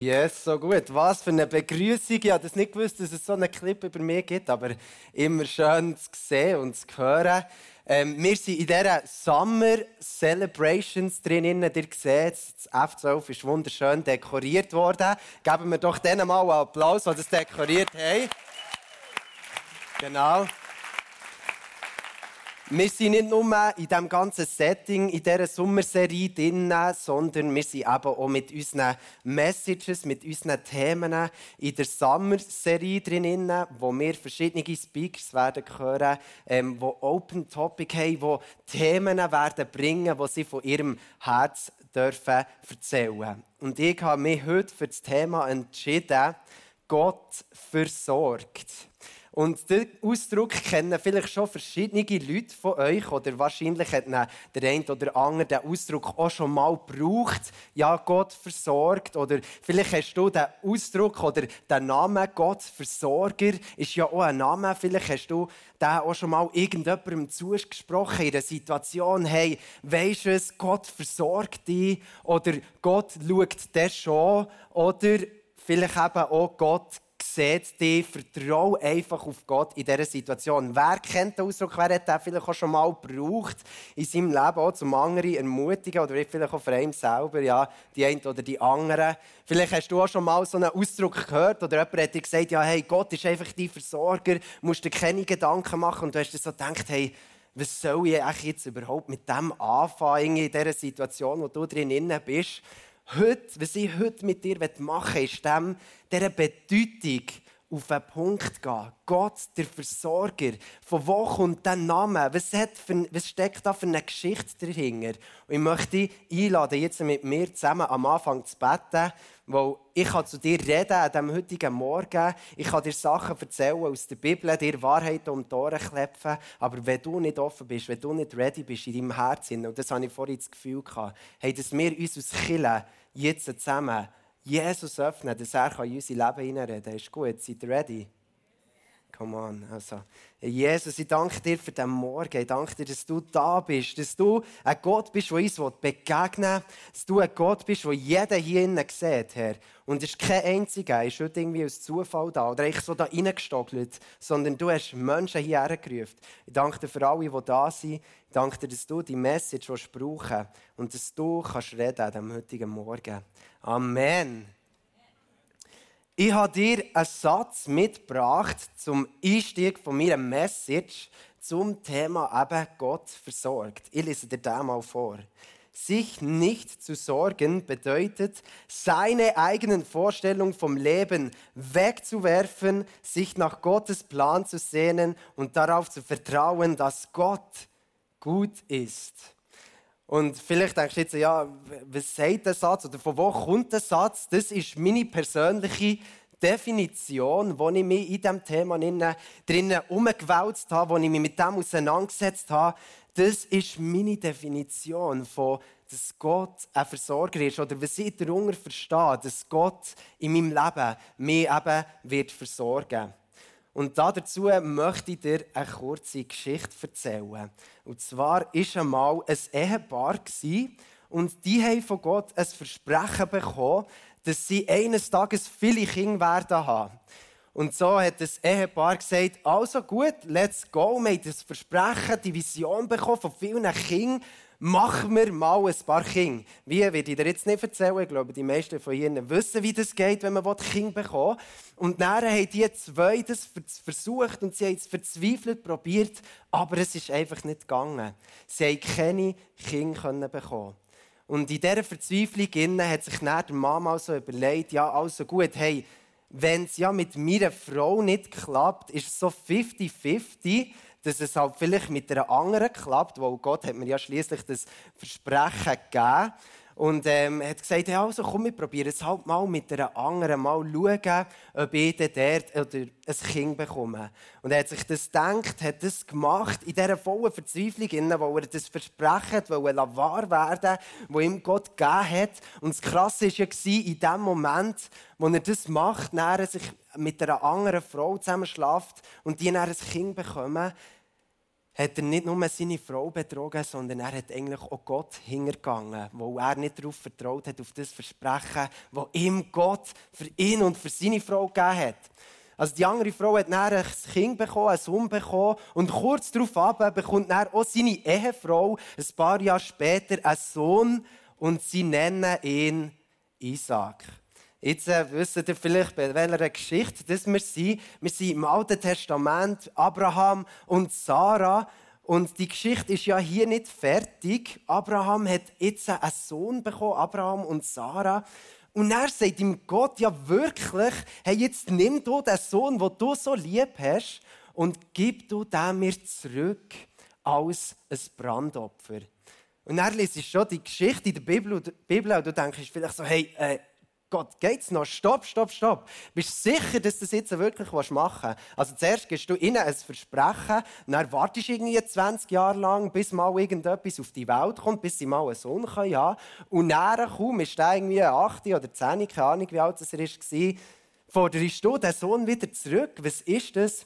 Yes, so gut. Was für eine Begrüßung. Ich das nicht gewusst, dass es so einen Clip über mich gibt, aber immer schön zu sehen und zu hören. Ähm, wir sind in dieser Summer Celebrations drin. Ihr seht, das F12 ist wunderschön dekoriert worden. Geben wir doch denen mal einen Applaus, die das dekoriert haben. Genau. Wir sind nicht nur in diesem ganzen Setting, in dieser Sommerserie drin, sondern wir sind eben auch mit unseren Messages, mit unseren Themen in der Sommerserie drin, wo wir verschiedene Speakers werden hören, ähm, die Open Topic haben, die Themen werden bringen, die sie von ihrem Herz dürfen erzählen. Und ich habe mich heute für das Thema entschieden, Gott versorgt. Und den Ausdruck kennen vielleicht schon verschiedene Leute von euch oder wahrscheinlich hat der eine oder andere den Ausdruck auch schon mal gebraucht. Ja, Gott versorgt. Oder vielleicht hast du den Ausdruck oder den Namen Gott Versorger ist ja auch ein Name. Vielleicht hast du den auch schon mal irgendjemandem zugesprochen in der Situation, hey, weisst du es, Gott versorgt dich oder Gott schaut dir schon oder vielleicht eben auch Gott seht dich, vertraue einfach auf Gott in dieser Situation. Wer kennt den Ausdruck? Wer hat den vielleicht auch schon mal gebraucht in seinem Leben, auch zum anderen ermutigen oder vielleicht auch für einen selber, ja, die einen oder die anderen. Vielleicht hast du auch schon mal so einen Ausdruck gehört oder jemand hat dir gesagt, ja, hey, Gott ist einfach dein Versorger, musst dir keine Gedanken machen und du hast dir so gedacht, hey, was soll ich jetzt überhaupt mit dem anfangen in dieser Situation, wo du drin bist? Heute, was ich heute mit dir machen will, ist dem, dieser Bedeutung auf den Punkt gehen. Gott, der Versorger. Von wo kommt der Name? Was, für, was steckt da für eine Geschichte dahinter? Und ich möchte dich einladen, jetzt mit mir zusammen am Anfang zu beten, weil ich kann zu dir reden an diesem heutigen Morgen. Ich kann dir Sachen erzählen aus der Bibel, dir Wahrheit um die Ohren klepfen. Aber wenn du nicht offen bist, wenn du nicht ready bist in deinem Herzen, und das habe ich vorhin das Gefühl gehabt, hey, dass wir uns aus Killen jetzt zusammen Jesus öffnen, dass er in unser Leben hineinreden kann. Ist gut? Seid ready? Come on. Also, Jesus, ich danke dir für den Morgen. Ich danke dir, dass du da bist. Dass du ein Gott bist, der uns begegnen will. Dass du ein Gott bist, der jeder hier innen sieht, Herr. Und es ist kein einziger, ist heute irgendwie aus Zufall da oder ich so da reingestogelt, sondern du hast Menschen hierher gerufen. Ich danke dir für alle, die da sind. Ich danke dir, dass du die Message brauchen und dass du kannst reden an diesem heutigen Morgen. Amen. Ich habe dir einen Satz mitgebracht zum Einstieg von meiner Message zum Thema eben Gott versorgt. Ich lese dir den mal vor. Sich nicht zu sorgen bedeutet, seine eigenen Vorstellungen vom Leben wegzuwerfen, sich nach Gottes Plan zu sehnen und darauf zu vertrauen, dass Gott gut ist. Und vielleicht denkst du jetzt, ja, was sagt der Satz oder von wo kommt der Satz? Das ist meine persönliche Definition, wo ich mich in diesem Thema drinnen umgewälzt habe, wo ich mich mit dem auseinandergesetzt habe. Das ist meine Definition von, dass Gott ein Versorger ist oder was ich darunter verstehe, dass Gott in meinem Leben mich eben wird versorgen und dazu möchte ich dir eine kurze Geschichte erzählen. Und zwar war einmal ein Ehepaar und die haben von Gott ein Versprechen bekommen, dass sie eines Tages viele Kinder werden haben. Und so hat das Ehepaar gesagt, also gut, let's go. Wir haben das Versprechen, die Vision bekommen von vielen Kindern machen wir mal ein paar Kinder. Wie, werde ich dir jetzt nicht erzählen. Ich glaube, die meisten von Ihnen wissen, wie das geht, wenn man Kinder bekommt. Und dann haben die zwei das versucht und sie haben es verzweifelt probiert, aber es ist einfach nicht gegangen. Sie haben keine Kinder bekommen. Und in dieser Verzweiflung hat sich dann der Mama so überlegt, ja, also gut, hey, wenn es ja mit meiner Frau nicht klappt, ist es so 50-50 dass es halt vielleicht mit einer anderen klappt, weil Gott hat mir ja schließlich das Versprechen gegeben. Und ähm, hat gesagt, ja, also komm, wir probieren es halt mal mit einer anderen, mal schauen, ob ich dort oder ein Kind bekomme. Und er hat sich das gedacht, hat das gemacht, in dieser vollen Verzweiflung, wo er das Versprechen weil er wahr werden wo ihm Gott gegeben hat. Und das Krasse war ja, in dem Moment, wo er das macht, er sich mit einer anderen Frau zusammenschlaft und die dann ein Kind bekommen, hat er nicht nur seine Frau betrogen, sondern er hat eigentlich auch Gott hingegangen, wo er nicht darauf vertraut hat, auf das Versprechen, das ihm Gott für ihn und für seine Frau gegeben hat. Also die andere Frau hat dann ein Kind bekommen, einen Sohn bekommen und kurz darauf bekommt dann auch seine Ehefrau ein paar Jahre später einen Sohn und sie nennen ihn Isaac. Jetzt äh, wisst ihr vielleicht, bei welcher Geschichte das wir sind. Wir sind im Alten Testament, Abraham und Sarah. Und die Geschichte ist ja hier nicht fertig. Abraham hat jetzt einen Sohn bekommen, Abraham und Sarah. Und er sagt ihm Gott ja wirklich, hey, jetzt nimm du den Sohn, den du so lieb hast, und gib du den mir zurück als ein Brandopfer. Und dann liest schon die Geschichte in der Bibel, und du denkst vielleicht so, hey, äh, Gott, geht's noch? Stopp, stopp, stopp. Bist du sicher, dass du das jetzt wirklich machen willst? Also zuerst gibst du ihnen ein Versprechen, dann wartest du irgendwie 20 Jahre lang, bis mal irgendetwas auf die Welt kommt, bis sie mal einen Sohn haben können. Und dann kaum ist der irgendwie 8 oder 10, keine Ahnung, wie alt er war, forderst du den Sohn wieder zurück. Was ist das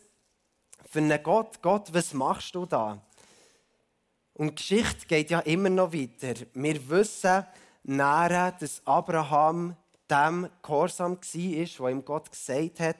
für einen Gott? Gott, was machst du da? Und die Geschichte geht ja immer noch weiter. Wir wissen nachher, dass Abraham dem gehorsam war, was ihm Gott gesagt hat.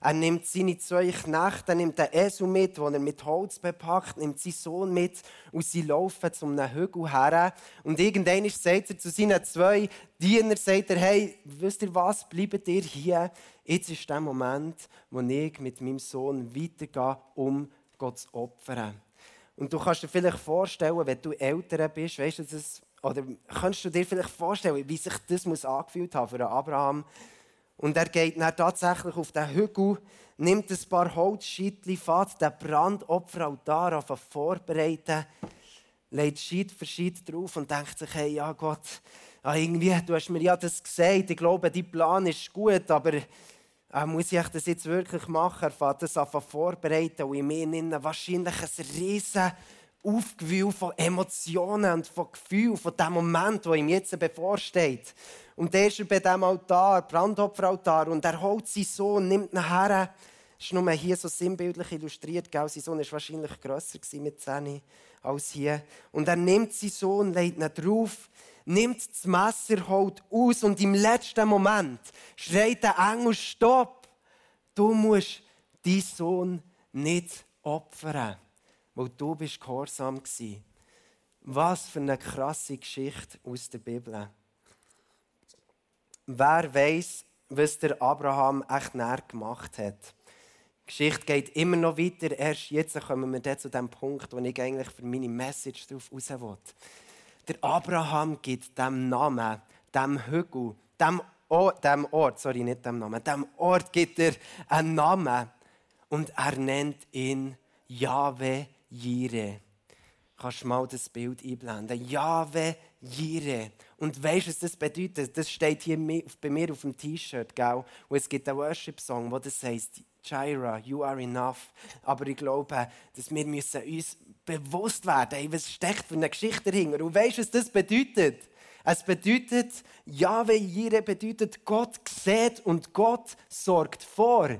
Er nimmt seine zwei Knechte, er nimmt den Esel mit, den er mit Holz bepackt, nimmt seinen Sohn mit und sie laufen zu einem Hügel her. Und irgendwann sagt er zu seinen zwei Dienern, sagt er, hey, wisst ihr was, bleibt ihr hier. Jetzt ist der Moment, wo ich mit meinem Sohn weitergehe, um Gott zu opfern. Und du kannst dir vielleicht vorstellen, wenn du älter bist, weißt du, das oder kannst du dir vielleicht vorstellen, wie sich das muss angefühlt haben für Abraham? Und er geht dann tatsächlich auf den Hügel, nimmt ein paar Holzscheitchen, fährt den Brandopferaltar auf vorbereiten, legt Scheit für Scheit drauf und denkt sich, hey, ja Gott, ja, irgendwie, du hast mir ja das gesagt, ich glaube, dein Plan ist gut, aber äh, muss ich das jetzt wirklich machen? Er fährt das auf vorbereiten und in mir wahrscheinlich ein riesen Aufgewühl von Emotionen und von Gefühlen, von dem Moment, der ihm jetzt bevorsteht. Und der ist bei diesem Altar, Brandopferaltar, und er holt seinen Sohn, nimmt ihn her. Das ist nur hier so sinnbildlich illustriert. Gell? Sein Sohn war wahrscheinlich grösser mit 10 als hier. Und er nimmt seinen Sohn, legt ihn drauf, nimmt das Messer, holt aus und im letzten Moment schreit der Engel: Stopp! Du musst deinen Sohn nicht opfern weil du bist gehorsam warst. Was für eine krasse Geschichte aus der Bibel. Wer weiß, was der Abraham echt näher gemacht hat? Die Geschichte geht immer noch weiter. Erst jetzt kommen wir zu dem Punkt, wo ich eigentlich für meine Message darauf raus will. Der Abraham gibt dem Namen, dem Hügel, dem, o dem Ort, sorry, nicht dem Namen, dem Ort gibt er einen Namen und er nennt ihn Yahweh Jire. Kannst du mal das Bild einblenden? Jahwe Jire. Und weißt du, was das bedeutet? Das steht hier bei mir auf dem T-Shirt, Und es gibt einen Worship-Song, wo das heißt, Jaira, you are enough. Aber ich glaube, dass wir müssen uns bewusst werden, ey, was steckt für eine Geschichte dahinter. Und weißt du, was das bedeutet? Es bedeutet, Jahwe Jire bedeutet, Gott sieht und Gott sorgt vor.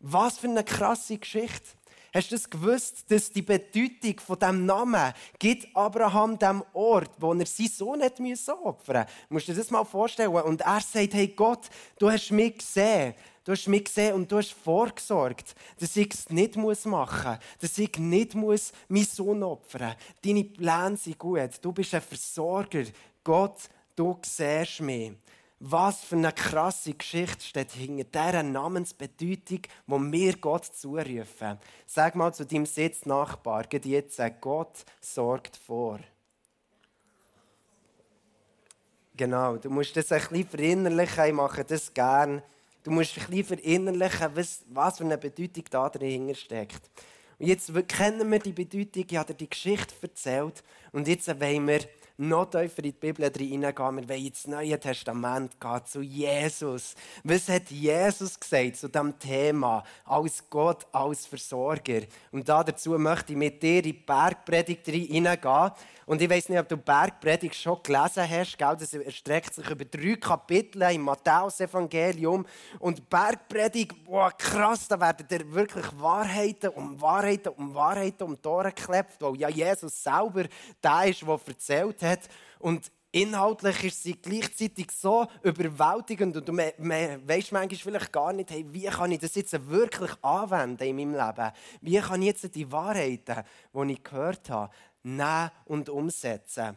Was für eine krasse Geschichte. Hast du das gewusst, dass die Bedeutung von dem Namen gibt Abraham dem Ort, wo er seinen Sohn müssen opfern musst. Du dir das mal vorstellen? Und er sagt, hey Gott, du hast mich gesehen. Du hast mich gesehen und du hast vorgesorgt, dass ich es nicht machen muss, dass ich nicht muss meinen Sohn opfern muss. Deine Pläne sind gut. Du bist ein Versorger. Gott, du siehst mich. Was für eine krasse Geschichte steht hinter dieser Namensbedeutung, die wir Gott zurufen. Sag mal zu deinem Sitznachbar, jetzt, Gott sorgt vor. Genau, du musst das ein bisschen verinnerlichen, ich mache das gerne. Du musst ein bisschen verinnerlichen, was, was für eine Bedeutung da dahinter steckt. Und jetzt kennen wir die Bedeutung, ich habe dir die Geschichte erzählt und jetzt wollen wir noch tiefer in die Bibel hineingehen. Wir wollen ins Neue Testament gehen, zu Jesus. Was hat Jesus gesagt zu diesem Thema? Als Gott, als Versorger. Und dazu möchte ich mit dir in die Bergpredigt hineingehen. Und ich weiß nicht, ob du Bergpredigt schon gelesen hast. Gell? Das erstreckt sich über drei Kapitel im Matthäus-Evangelium. Und Bergpredigt, boah, krass, da werden dir wirklich Wahrheiten um Wahrheiten um Wahrheiten um die Ohren geklebt, weil ja Jesus selber der ist, der erzählt hat. Und inhaltlich ist sie gleichzeitig so überwältigend und du weißt manchmal vielleicht gar nicht, hey, wie kann ich das jetzt wirklich anwenden in meinem Leben? Wie kann ich jetzt die Wahrheiten, die ich gehört habe, nehmen und umsetzen.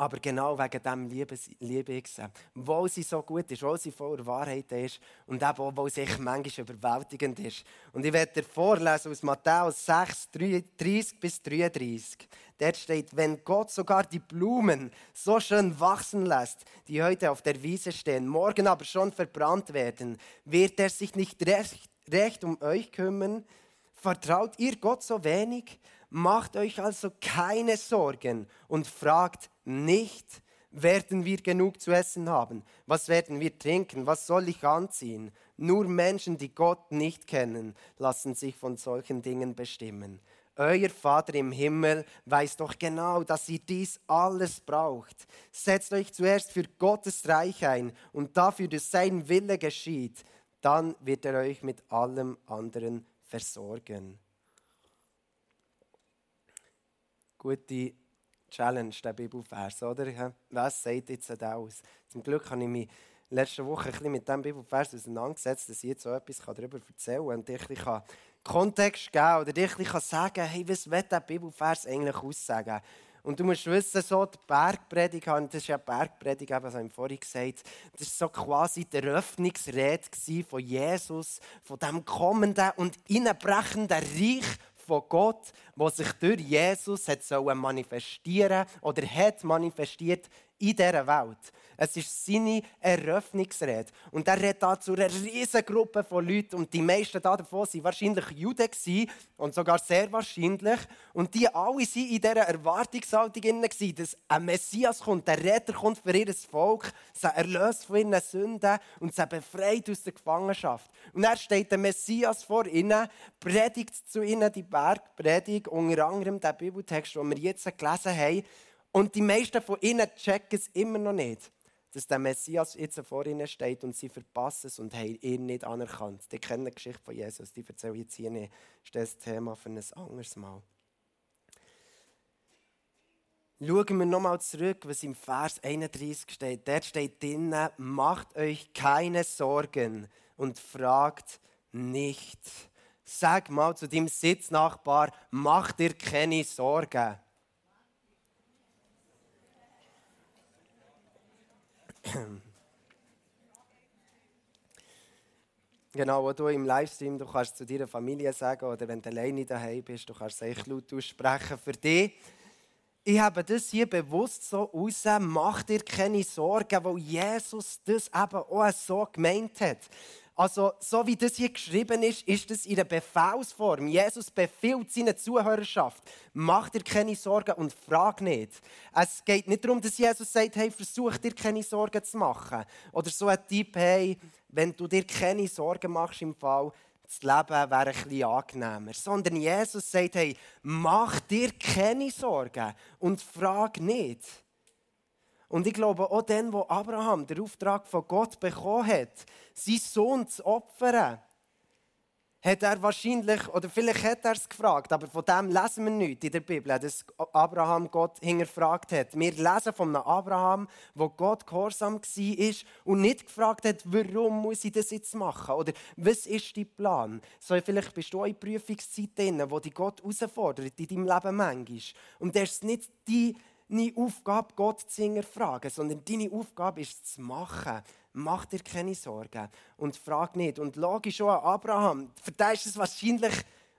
Aber genau wegen dem liebe, liebe ich sie. Weil sie so gut ist, weil sie voller Wahrheit ist und eben auch, weil sie manchmal überwältigend ist. Und ich werde dir vorlesen aus Matthäus 6, 30 bis 33. Dort steht, wenn Gott sogar die Blumen so schön wachsen lässt, die heute auf der Wiese stehen, morgen aber schon verbrannt werden, wird er sich nicht recht, recht um euch kümmern? Vertraut ihr Gott so wenig? Macht euch also keine Sorgen und fragt nicht, werden wir genug zu essen haben? Was werden wir trinken? Was soll ich anziehen? Nur Menschen, die Gott nicht kennen, lassen sich von solchen Dingen bestimmen. Euer Vater im Himmel weiß doch genau, dass ihr dies alles braucht. Setzt euch zuerst für Gottes Reich ein und dafür, dass sein Wille geschieht. Dann wird er euch mit allem anderen versorgen. Gute Challenge, der Bibelvers, oder? Was sagt jetzt das aus? Zum Glück habe ich mich letzte Woche ein bisschen mit diesem Bibelvers auseinandergesetzt, dass ich jetzt so etwas darüber erzählen kann und dir ein bisschen Kontext geben oder dir ein bisschen sagen hey, was will dieser Bibelvers eigentlich aussagen? Und du musst wissen, so die Bergpredigt, das ist ja Bergpredigt, eben, habe ich vorhin gesagt, das war so quasi die Eröffnungsrede von Jesus, von dem kommenden und innenbrechenden Reich von Gott, wo sich durch Jesus hat manifestieren oder hat manifestiert in dieser Welt. Es ist seine Eröffnungsrede. Und er redet da zu einer riesigen Gruppe von Leuten. Und die meisten davon waren wahrscheinlich Juden und sogar sehr wahrscheinlich. Und die alle waren in dieser Erwartungshaltung, dass ein Messias kommt, der Retter kommt für ihr Volk, sie erlöst von ihren Sünden und sie befreit aus der Gefangenschaft. Und er steht der Messias vor ihnen, predigt zu ihnen die Bergpredigt, unter anderem den Bibeltext, den wir jetzt gelesen haben. Und die meisten von ihnen checken es immer noch nicht, dass der Messias jetzt vor ihnen steht und sie verpassen es und haben ihn nicht anerkannt. Die kennen die Geschichte von Jesus, die erzähle ich jetzt hier nicht. Das ist das Thema für ein anderes Mal. Schauen wir nochmal zurück, was im Vers 31 steht. Dort steht drinnen, macht euch keine Sorgen und fragt nicht. Sag mal zu dem Sitznachbar, mach dir keine Sorgen. Genau, wo du im Livestream, du kannst zu deiner Familie sagen oder wenn du alleine daheim bist, du kannst es echt laut aussprechen für dich. Ich habe das hier bewusst so raus, mach dir keine Sorgen, weil Jesus das eben auch so gemeint hat. Also, so wie das hier geschrieben ist, ist das in der Befehlsform. Jesus befiehlt seine Zuhörerschaft, mach dir keine Sorgen und frag nicht. Es geht nicht darum, dass Jesus sagt, hey, versuch dir keine Sorgen zu machen. Oder so ein Tipp, hey, wenn du dir keine Sorgen machst im Fall, das Leben wäre ein bisschen angenehmer. Sondern Jesus sagt, hey, mach dir keine Sorgen und frag nicht. Und ich glaube, auch dann, wo Abraham den Auftrag von Gott bekommen hat, seinen Sohn zu opfern, hat er wahrscheinlich, oder vielleicht hat er es gefragt, aber von dem lesen wir nichts in der Bibel, dass Abraham Gott hinterfragt hat. Wir lesen von einem Abraham, wo Gott gehorsam war und nicht gefragt hat, warum muss ich das jetzt machen? Oder was ist dein Plan? So, vielleicht bist du auch in Prüfungszeit drin, wo dich Gott herausfordert in deinem Leben manchmal. Und das ist nicht die deine Aufgabe, Gott zu hinterfragen, sondern deine Aufgabe ist es zu machen. Mach dir keine Sorgen und frag nicht. Und logisch auch Abraham, für den ist es wahrscheinlich,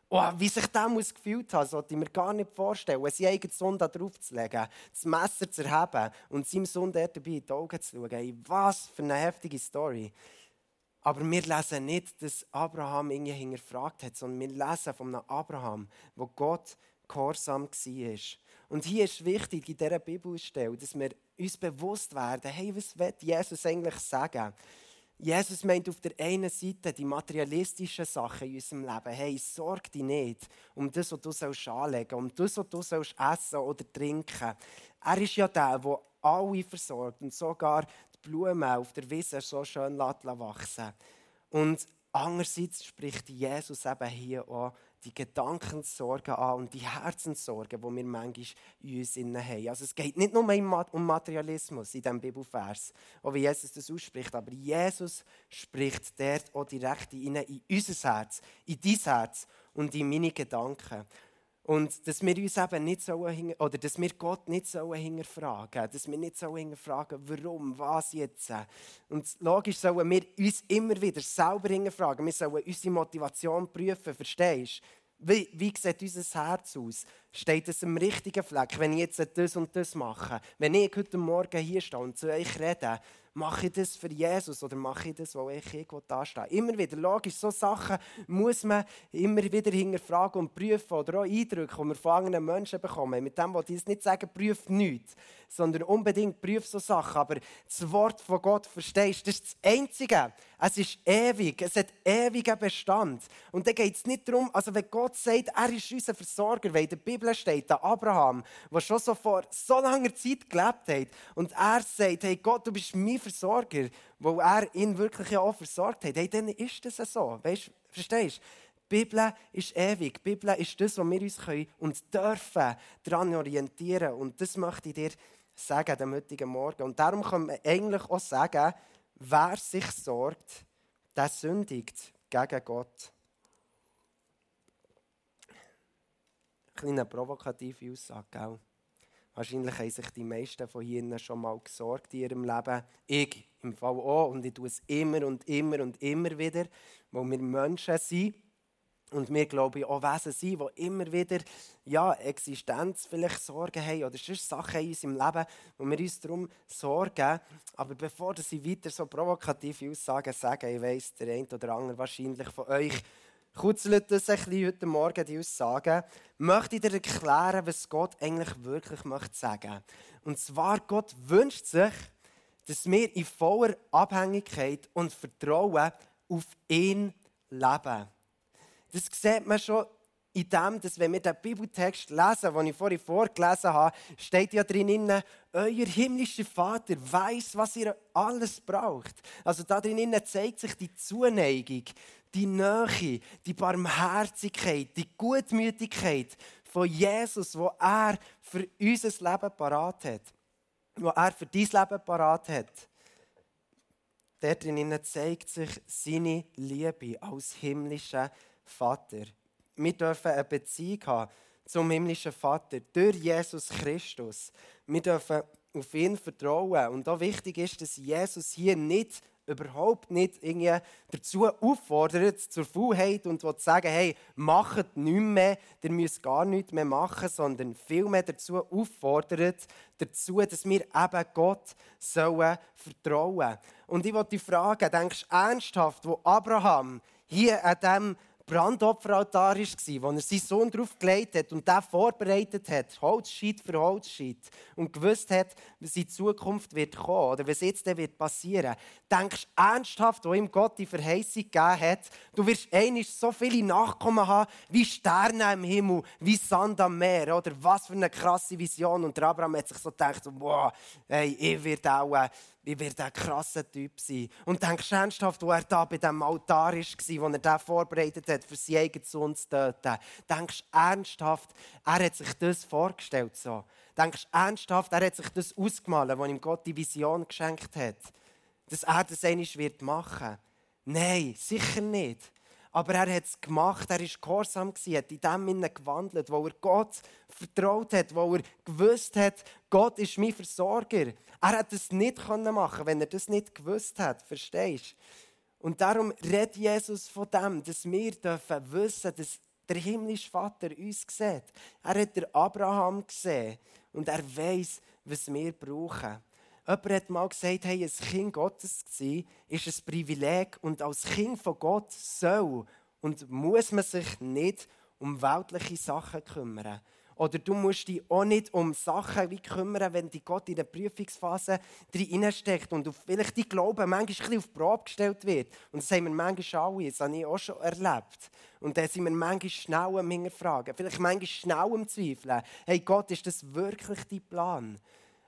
oh, wie sich der muss gefühlt haben, sollte ich mir gar nicht vorstellen, seinen eigenen Sohn da draufzulegen, das Messer zu erheben und seinem Sohn dabei in die Augen zu schauen. Hey, was für eine heftige Story. Aber wir lesen nicht, dass Abraham irgendwie hinterfragt hat, sondern wir lesen von einem Abraham, wo Gott gehorsam war Und hier ist wichtig in dieser Bibelstelle, dass wir uns bewusst werden, hey, was will Jesus eigentlich sagen? Jesus meint auf der einen Seite die materialistischen Sachen in unserem Leben. Hey, sorg dich nicht um das, was du sollst anlegen um das, was du sollst essen oder trinken. Er ist ja der, der alle versorgt und sogar die Blumen auf der Wiese so schön wachsen Und andererseits spricht Jesus eben hier auch die Gedankensorgen an und die Herzenssorgen, die wir manchmal in uns haben. Also es geht nicht nur um Materialismus in diesem Bibelvers, wie Jesus das ausspricht, aber Jesus spricht dort auch direkt in unser Herz, in dein Herz und in meine Gedanken. Und dass wir uns eben nicht so oder dass wir Gott nicht so hinterfragen, dass wir nicht so hinterfragen, warum, was jetzt. Und logisch sollen wir uns immer wieder selber hinterfragen. Wir sollen unsere Motivation prüfen, verstehst du? Wie, wie sieht unser Herz aus? Steht es am richtigen Fleck, wenn ich jetzt das und das mache? Wenn ich heute Morgen hier stehe und zu euch rede, Mache ich das für Jesus oder mache ich das, weil ich irgendwo da stehe? Immer wieder, logisch, so Sachen muss man immer wieder hinterfragen und prüfen oder auch Eindrücke, die wir von anderen Menschen bekommen. Mit dem wollte ich nicht sagen, prüf nichts, sondern unbedingt prüf so Sachen. Aber das Wort von Gott verstehst, das ist das Einzige. Es ist ewig, es hat ewigen Bestand. Und da geht es nicht darum, also wenn Gott sagt, er ist unser Versorger, weil in der Bibel steht, der Abraham, der schon so vor so langer Zeit gelebt hat, und er sagt, hey Gott, du bist mein Versorger, wo er ihn wirklich auch versorgt hat, hey, dann ist das so. Weißt, verstehst du? Die Bibel ist ewig. Die Bibel ist das, was wir uns können und dürfen daran orientieren. Und das möchte ich dir sagen, am heutigen Morgen. Und darum kann man eigentlich auch sagen, wer sich sorgt, der sündigt gegen Gott. Kleine provokative Aussage, gell? Wahrscheinlich haben sich die meisten von Ihnen schon mal gesorgt in ihrem Leben. Ich im Fall auch. Und ich tue es immer und immer und immer wieder, weil wir Menschen sind. Und wir, glaube ich, auch Wesen sind, die immer wieder ja, Existenz vielleicht Sorgen haben oder sonst Sachen in unserem Leben, wo wir uns darum sorgen. Aber bevor ich weiter so provokative Aussagen sage, ich weiss, der eine oder andere wahrscheinlich von euch kurzelt das ein bisschen heute Morgen, die Aussagen, möchte ich dir erklären, was Gott eigentlich wirklich möchte sagen. Und zwar, Gott wünscht sich, dass wir in voller Abhängigkeit und Vertrauen auf ihn leben. Das sieht man schon in dem, dass wenn wir den Bibeltext lesen, den ich vorhin vorgelesen habe, steht ja drin, euer himmlischer Vater weiß, was ihr alles braucht. Also da drin zeigt sich die Zuneigung, die Nähe, die Barmherzigkeit, die Gutmütigkeit von Jesus, wo er für unser Leben parat hat. Wo er für dein Leben parat hat. Dort drinnen zeigt sich seine Liebe als himmlischer Vater. Wir dürfen eine Beziehung haben zum himmlischen Vater durch Jesus Christus. Wir dürfen auf ihn vertrauen. Und auch wichtig ist, dass Jesus hier nicht überhaupt nicht irgendwie dazu auffordert, zur Faulheit und will sagen, hey, macht nichts mehr, ihr müsst gar nichts mehr machen, sondern vielmehr dazu auffordert, dazu, dass wir eben Gott sollen vertrauen. Und ich wollte dich fragen, denkst du ernsthaft, wo Abraham hier an diesem Brandopferaltar war, wo er seinen Sohn drauf gelegt hat und den vorbereitet hat, Holzscheit für Holzscheit, und gewusst hat, was in Zukunft wird kommen oder was jetzt wird passieren, denkst du ernsthaft, wo ihm Gott die Verheißung gegeben hat, du wirst einmal so viele Nachkommen haben, wie Sterne im Himmel, wie Sand am Meer, oder was für eine krasse Vision. Und Abraham hat sich so gedacht, wow, hey, ich werde auch wie wird der krasser Typ sein. Und denkst ernsthaft, wo er da bei dem Altar war, wo er den vorbereitet hat, für seinen eigenen Sohn zu töten. Denkst ernsthaft, er hat sich das vorgestellt so. Denkst ernsthaft, er hat sich das ausgemalt, wo ihm Gott die Vision geschenkt hat. Dass er das einmal wird machen. Nein, sicher nicht. Aber er hat es gemacht, er war gehorsam, hat in dem Sinne gewandelt, wo er Gott vertraut hat, wo er gewusst hat, Gott ist mein Versorger. Er hat es nicht machen wenn er das nicht gewusst hat, verstehst du? Und darum redet Jesus von dem, dass wir dürfen wissen, dass der himmlische Vater uns sieht. Er hat den Abraham gesehen und er weiß, was wir brauchen. Jemand hat mal gesagt, hey, ein Kind Gottes zu sein, ist ein Privileg und als Kind von Gott soll und muss man sich nicht um weltliche Sachen kümmern. Oder du musst dich auch nicht um Sachen wie kümmern, wenn dich Gott in eine Prüfungsphase reinsteckt und vielleicht dein Glauben manchmal auf die Probe gestellt wird. Und das haben wir manchmal alle, das habe ich auch schon erlebt. Und dann sind wir manchmal schnell am Hinterfragen, vielleicht manchmal schnell am Zweifeln. Hey Gott, ist das wirklich dein Plan?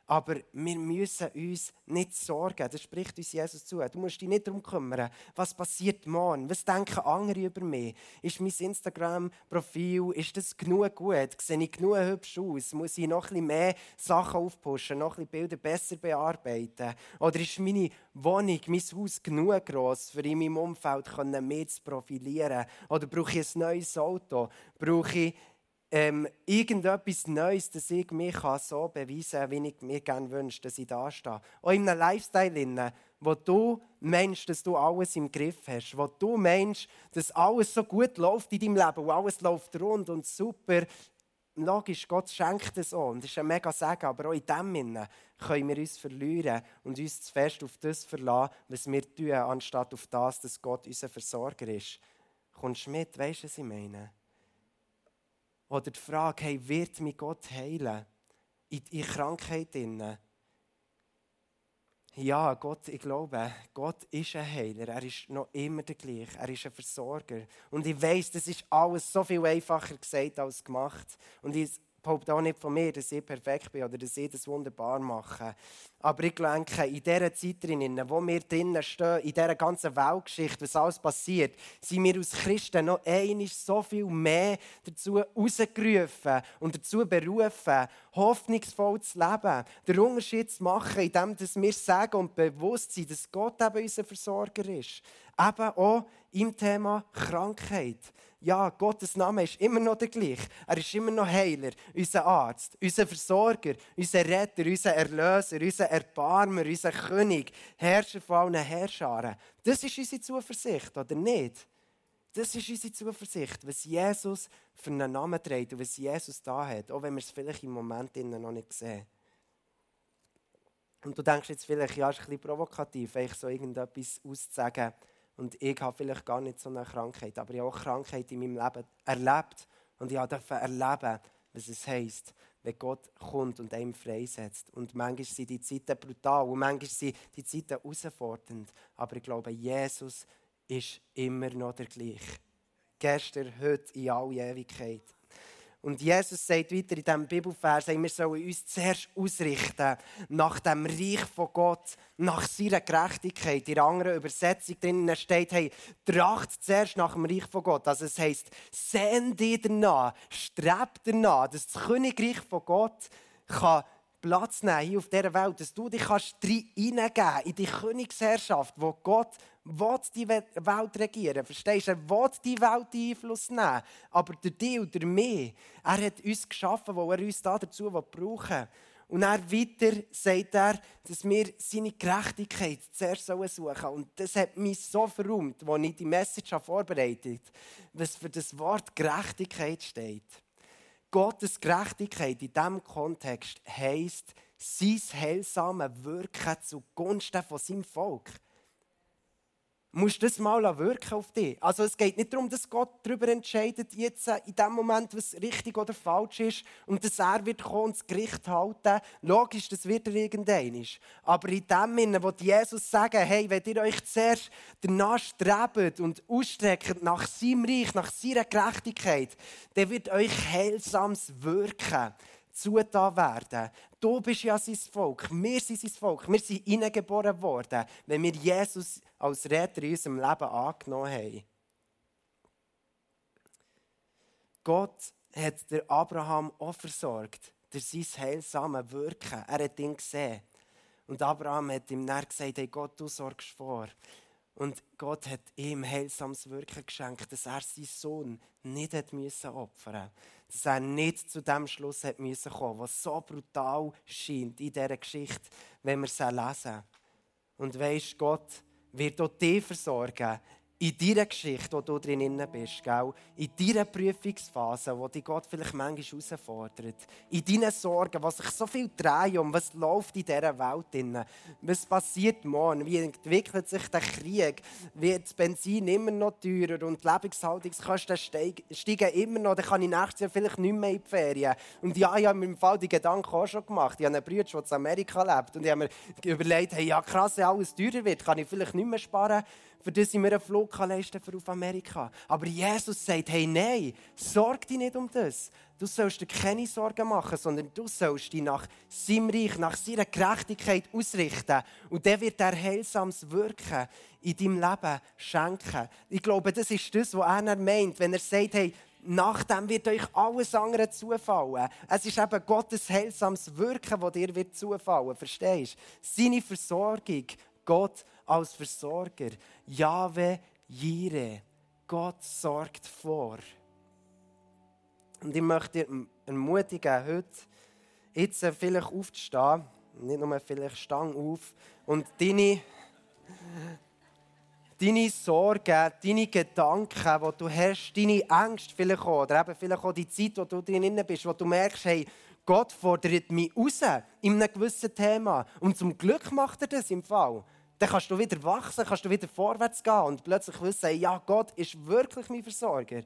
Aber wir müssen uns nicht sorgen. Das spricht uns Jesus zu. Du musst dich nicht darum kümmern, was passiert morgen. Was denken andere über mich? Ist mein Instagram-Profil, ist das genug gut? Sehe ich genug hübsch aus? Muss ich noch ein mehr Sachen aufpushen, noch ein Bilder besser bearbeiten? Oder ist meine Wohnung, mein Haus genug gross, für in meinem Umfeld mehr zu profilieren? Oder brauche ich ein neues Auto? Brauche ich ähm, irgendetwas Neues, das ich mich so beweisen kann, wie ich mir gerne wünsche, dass ich da stehe. Auch in einem Lifestyle, wo du meinst, dass du alles im Griff hast, wo du meinst, dass alles so gut läuft in deinem Leben, wo alles läuft rund und super. Logisch, Gott schenkt es auch. Und das ist ein mega Segen, aber auch in dem Sinne können wir uns verlieren und uns zu fest auf das verlassen, was wir tun, anstatt auf das, dass Gott unser Versorger ist. Kommst du mit? Weißt du, was ich meine? Oder die Frage, hey, wird mich Gott heilen? In, in Krankheit Ja, Gott, ich glaube, Gott ist ein Heiler. Er ist noch immer der gleiche. Er ist ein Versorger. Und ich weiß, das ist alles so viel einfacher gesagt als gemacht. Und ich behaupte auch nicht von mir, dass ich perfekt bin oder dass ich das wunderbar mache. Aber ich denke, in dieser Zeit, drin, wo wir drinnen stehen, in dieser ganzen Weltgeschichte, was alles passiert, sind wir als Christen noch einmal so viel mehr dazu rausgerufen und dazu berufen, hoffnungsvoll zu leben, den Unterschied zu machen, indem wir sagen und bewusst sind, dass Gott eben unser Versorger ist. Eben auch im Thema Krankheit ja, Gottes Name ist immer noch der gleiche. Er ist immer noch Heiler, unser Arzt, unser Versorger, unser Retter, unser Erlöser, unser Erbarmer, unser König, Herrscher von allen Herrscharen. Das ist unsere Zuversicht, oder nicht? Das ist unsere Zuversicht, was Jesus für einen Namen trägt und was Jesus da hat, auch wenn wir es vielleicht im Moment noch nicht sehen. Und du denkst jetzt vielleicht, ja, ist ein bisschen provokativ, eigentlich so irgendetwas auszusagen, und ich habe vielleicht gar nicht so eine Krankheit, aber ich habe auch Krankheit in meinem Leben erlebt. Und ich durfte erleben, was es heisst, wenn Gott kommt und einem freisetzt. Und manchmal sind die Zeiten brutal und manchmal sind die Zeiten herausfordernd. Aber ich glaube, Jesus ist immer noch der gleiche. Gestern, heute, in alle Ewigkeit. Und Jesus sagt weiter in diesem Bibelvers, wir sollen uns zuerst ausrichten nach dem Reich von Gott, nach seiner Gerechtigkeit. In einer anderen Übersetzung drinnen steht, hey, tracht zuerst nach dem Reich von Gott. Also es heisst, sehn dir danach, streb danach, dass das Königreich von Gott kann Platz nehmen hier auf dieser Welt, dass du dich kannst hineingeben in die Königsherrschaft, wo Gott will die Welt regieren Verstehst du? Er will die Welt Einfluss nehmen. Aber der dich und der mich, er hat uns geschaffen, wo er uns da dazu brauchen will. Und er weiter sagt er, dass wir seine Gerechtigkeit zuerst suchen sollen. Und das hat mich so verrummt, als ich die Message vorbereitet habe, was für das Wort Gerechtigkeit steht. Gottes Gerechtigkeit in diesem Kontext heisst, sein heilsames Wirken zugunsten von seinem Volk musst das mal wirken auf dich. Also es geht nicht darum, dass Gott darüber entscheidet, jetzt äh, in dem Moment, was richtig oder falsch ist und dass er wird kommen und das Gericht halten. Logisch, das wird er irgendein. Aber in dem Sinne, wo Jesus sagt, hey, wenn ihr euch zuerst danach strebt und ausstreckt nach seinem Reich, nach seiner Gerechtigkeit, dann wird euch heilsames Wirken zugetan werden. Du bist ja sein Volk, wir sind sein Volk, wir sind hineingeboren worden, wenn wir Jesus als Retter in unserem Leben angenommen haben. Gott hat der Abraham auch versorgt, durch sein heilsames Wirken. Er hat ihn gesehen. Und Abraham hat ihm dann gesagt, hey Gott, du sorgst vor. Und Gott hat ihm heilsames Wirken geschenkt, dass er seinen Sohn nicht hat opfern Dass er nicht zu dem Schluss hat müssen kommen, was so brutal scheint in dieser Geschichte, wenn wir sie lesen. Und weisst, Gott wird auch dich versorgen in deiner Geschichte, wo du drin bist, gell? in deiner Prüfungsphase, wo dich Gott vielleicht manchmal herausfordert, in deinen Sorgen, was sich so viel dreht um, was läuft in dieser Welt drin, was passiert morgen, wie entwickelt sich der Krieg, wird das Benzin immer noch teurer und die Lebenshaltungskosten steigen immer noch, dann kann ich nächstes Jahr vielleicht nicht mehr in die Ferien. Und ja, ich habe mir im Fall die Gedanken auch schon gemacht. Ich habe einen Bruder, der in Amerika lebt. Und ich habe mir überlegt, hey, ja krass, wenn alles teurer wird, kann ich vielleicht nicht mehr sparen für das ich mir einen Flug kann leisten für auf Amerika. Aber Jesus sagt, hey, nein, sorg dich nicht um das. Du sollst dir keine Sorgen machen, sondern du sollst dich nach seinem Reich, nach seiner Gerechtigkeit ausrichten. Und der wird er heilsames Wirken in deinem Leben schenken. Ich glaube, das ist das, was er meint, wenn er sagt, hey, Nachdem wird euch alles andere zufallen. Es ist eben Gottes heilsames Wirken, das dir wird zufallen. Verstehst du? Seine Versorgung, Gott als Versorger. Jahwe Jire. Gott sorgt vor. Und ich möchte ermutigen, heute jetzt vielleicht aufzustehen, nicht nur vielleicht stang auf und deine, deine Sorgen, deine Gedanken, die du hast, deine Ängste vielleicht auch, oder eben vielleicht auch die Zeit, wo du drin bist, wo du merkst, hey, Gott fordert mich raus in einem gewissen Thema. Und zum Glück macht er das im Fall dann kannst du wieder wachsen, kannst du wieder vorwärts gehen und plötzlich wissen, ja, Gott ist wirklich mein Versorger.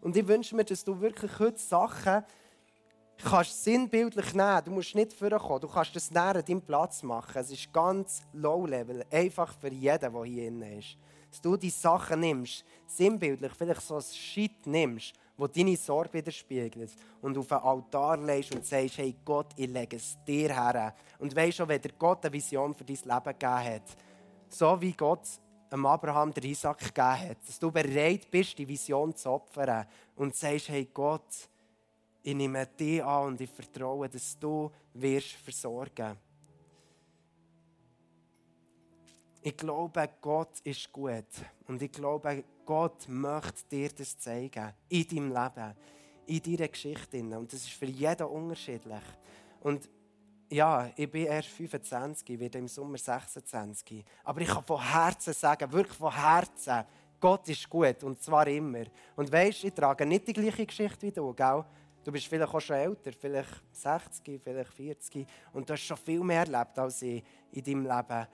Und ich wünsche mir, dass du wirklich heute Sachen kannst sinnbildlich nehmen. Du musst nicht vorkommen, du kannst das näher an deinem Platz machen. Es ist ganz low level, einfach für jeden, der hier drin ist. Dass du die Sachen nimmst, sinnbildlich, vielleicht so ein Shit nimmst, wo deine Sorge widerspiegelt und auf den Altar legst und sagst, hey Gott, ich lege es dir her. Und weißt schon, wenn Gott eine Vision für dein Leben gegeben hat, so wie Gott dem Abraham der Isaac gegeben hat. Dass du bereit bist, die Vision zu opfern und sagst, hey Gott, ich nehme dich an und ich vertraue, dass du wirst versorgen Ich glaube, Gott ist gut. Und ich glaube, Gott möchte dir das zeigen. In deinem Leben. In deiner Geschichte. Und das ist für jeden unterschiedlich. Und ja, ich bin erst 25, ich werde im Sommer 26. Aber ich kann von Herzen sagen, wirklich von Herzen, Gott ist gut und zwar immer. Und weißt, ich trage nicht die gleiche Geschichte wie du, gell? Du bist vielleicht auch schon älter, vielleicht 60, vielleicht 40 und du hast schon viel mehr erlebt als ich in deinem Leben.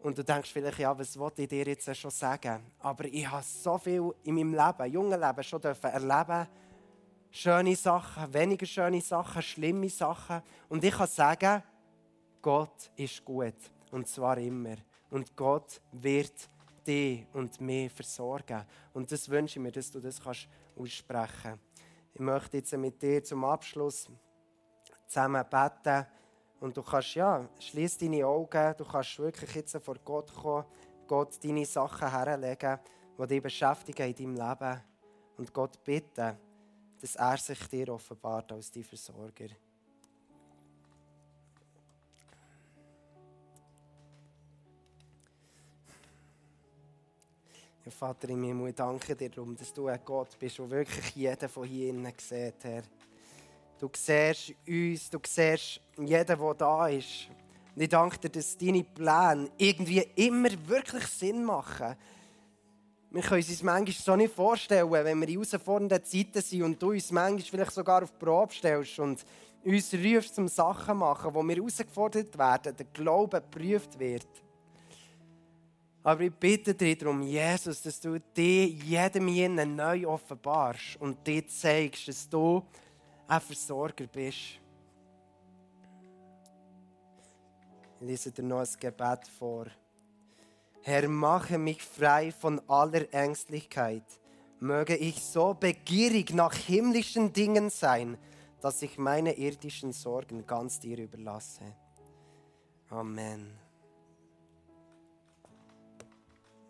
Und du denkst vielleicht, ja, was wollte ich dir jetzt schon sagen? Aber ich habe so viel in meinem Leben, jungen Leben, schon erleben schöne Sachen, weniger schöne Sachen, schlimme Sachen. Und ich kann sagen, Gott ist gut. Und zwar immer. Und Gott wird dich und mich versorgen. Und das wünsche ich mir, dass du das kannst aussprechen kannst. Ich möchte jetzt mit dir zum Abschluss zusammen beten. Und du kannst, ja, schließ deine Augen. Du kannst wirklich jetzt vor Gott kommen, Gott deine Sachen herlegen, die dich beschäftigen in deinem Leben. Und Gott bitten, dass er sich dir offenbart als dein Versorger. Ja, Vater ich danke dir darum, dass du ein Gott bist, der wirklich jeden von hier innen sieht, Herr. Du siehst uns, du siehst jeden, der da ist. Und ich danke dir, dass deine Pläne irgendwie immer wirklich Sinn machen. Wir können uns manchmal so nicht vorstellen, wenn wir in herausfordernden Zeiten sind und du uns manchmal vielleicht sogar auf die Probe stellst und uns rufst zum Sachen machen, wo wir herausgefordert werden, der Glaube geprüft wird. Aber ich bitte dich darum, Jesus, dass du dir jedem jenen neu offenbarst und dir zeigst, dass du ein Versorger bist. Ich lese dir noch ein Gebet vor. Herr, mache mich frei von aller Ängstlichkeit. Möge ich so begierig nach himmlischen Dingen sein, dass ich meine irdischen Sorgen ganz dir überlasse. Amen.